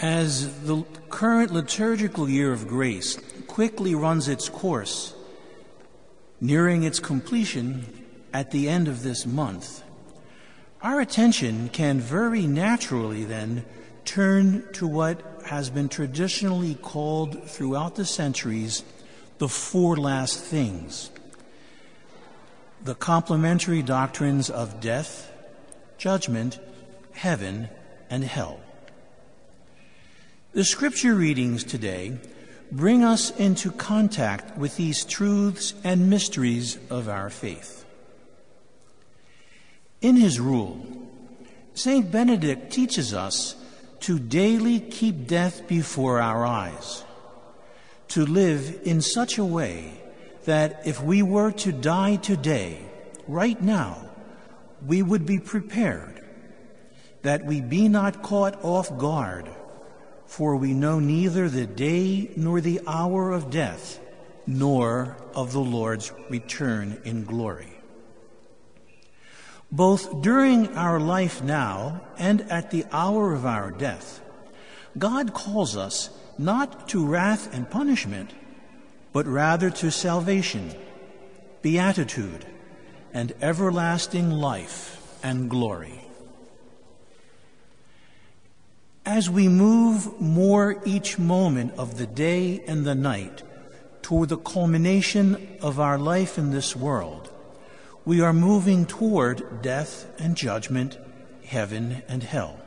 As the current liturgical year of grace quickly runs its course, nearing its completion at the end of this month, our attention can very naturally then turn to what has been traditionally called throughout the centuries the four last things the complementary doctrines of death, judgment, heaven, and hell. The scripture readings today bring us into contact with these truths and mysteries of our faith. In his rule, St. Benedict teaches us to daily keep death before our eyes, to live in such a way that if we were to die today, right now, we would be prepared, that we be not caught off guard, for we know neither the day nor the hour of death, nor of the Lord's return in glory. Both during our life now and at the hour of our death, God calls us not to wrath and punishment, but rather to salvation, beatitude, and everlasting life and glory. As we move more each moment of the day and the night toward the culmination of our life in this world, we are moving toward death and judgment, heaven and hell.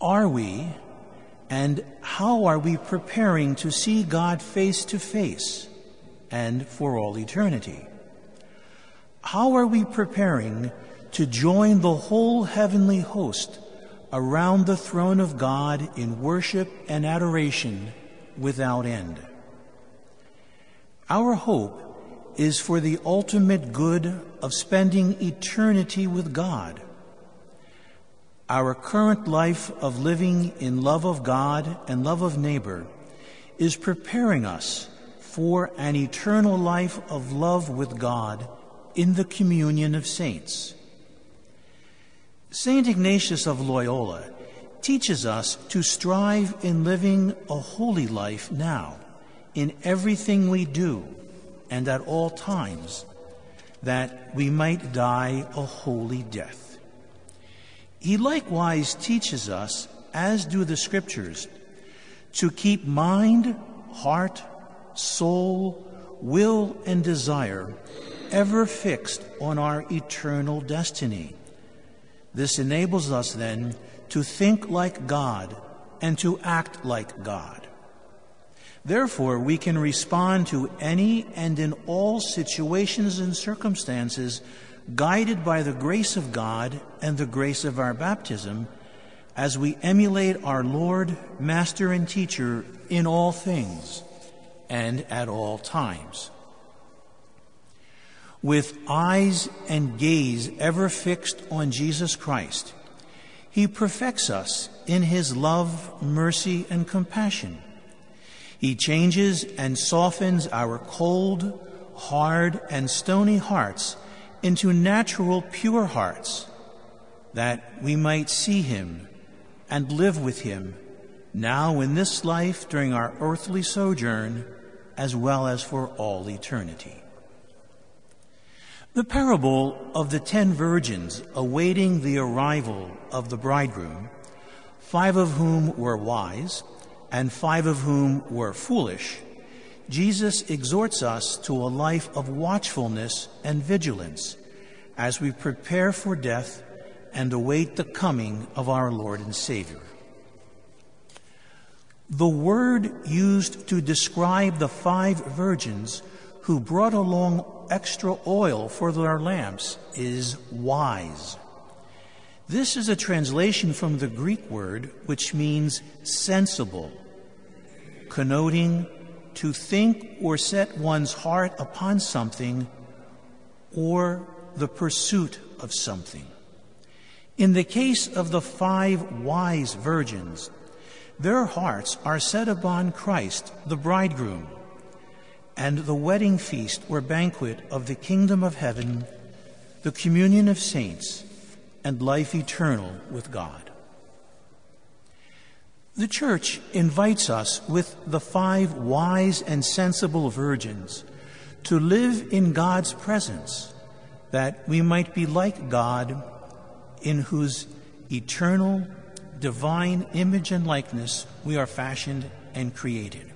Are we, and how are we preparing to see God face to face and for all eternity? How are we preparing to join the whole heavenly host around the throne of God in worship and adoration without end? Our hope is for the ultimate good of spending eternity with God our current life of living in love of God and love of neighbor is preparing us for an eternal life of love with God in the communion of saints. St. Ignatius of Loyola teaches us to strive in living a holy life now, in everything we do and at all times, that we might die a holy death. He likewise teaches us, as do the Scriptures, to keep mind, heart, soul, will, and desire ever fixed on our eternal destiny. This enables us then to think like God and to act like God. Therefore, we can respond to any and in all situations and circumstances guided by the grace of God and the grace of our baptism, as we emulate our Lord, Master, and Teacher in all things and at all times. With eyes and gaze ever fixed on Jesus Christ, He perfects us in His love, mercy, and compassion. He changes and softens our cold, hard, and stony hearts into natural, pure hearts, that we might see him and live with him now in this life during our earthly sojourn, as well as for all eternity. The parable of the ten virgins awaiting the arrival of the bridegroom, five of whom were wise and five of whom were foolish, Jesus exhorts us to a life of watchfulness and vigilance as we prepare for death and await the coming of our Lord and Savior. The word used to describe the five virgins who brought along extra oil for their lamps is wise. This is a translation from the Greek word which means sensible, connoting to think or set one's heart upon something or the pursuit of something. In the case of the five wise virgins, their hearts are set upon Christ, the bridegroom, and the wedding feast or banquet of the kingdom of heaven, the communion of saints, and life eternal with God. The Church invites us with the five wise and sensible virgins to live in God's presence, that we might be like God, in whose eternal, divine image and likeness we are fashioned and created.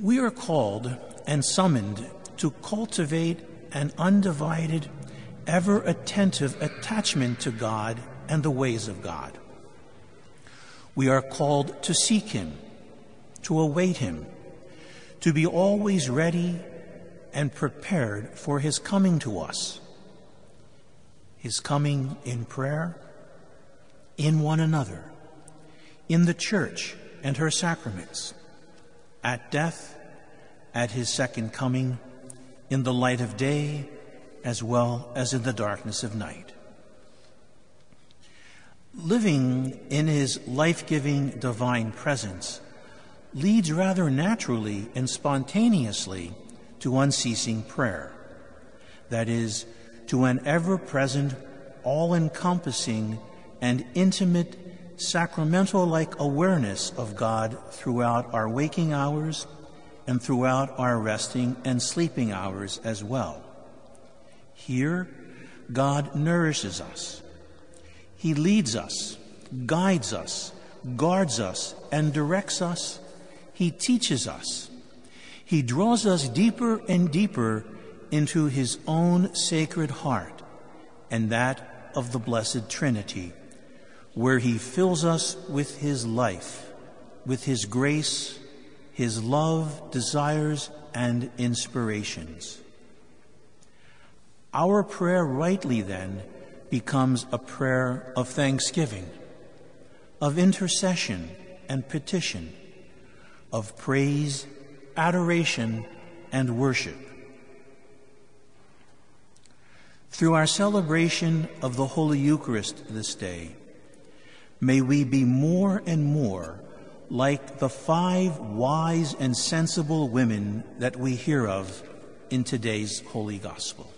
We are called and summoned to cultivate an undivided ever attentive attachment to God and the ways of God. We are called to seek Him, to await Him, to be always ready and prepared for His coming to us. His coming in prayer, in one another, in the church and her sacraments, at death, at His second coming, in the light of day, as well as in the darkness of night. Living in his life giving divine presence leads rather naturally and spontaneously to unceasing prayer. That is, to an ever present, all encompassing, and intimate sacramental like awareness of God throughout our waking hours and throughout our resting and sleeping hours as well. Here, God nourishes us. He leads us, guides us, guards us, and directs us. He teaches us. He draws us deeper and deeper into His own sacred heart and that of the Blessed Trinity, where He fills us with His life, with His grace, His love, desires, and inspirations. Our prayer, rightly then, becomes a prayer of thanksgiving, of intercession and petition, of praise, adoration, and worship. Through our celebration of the Holy Eucharist this day, may we be more and more like the five wise and sensible women that we hear of in today's Holy Gospel.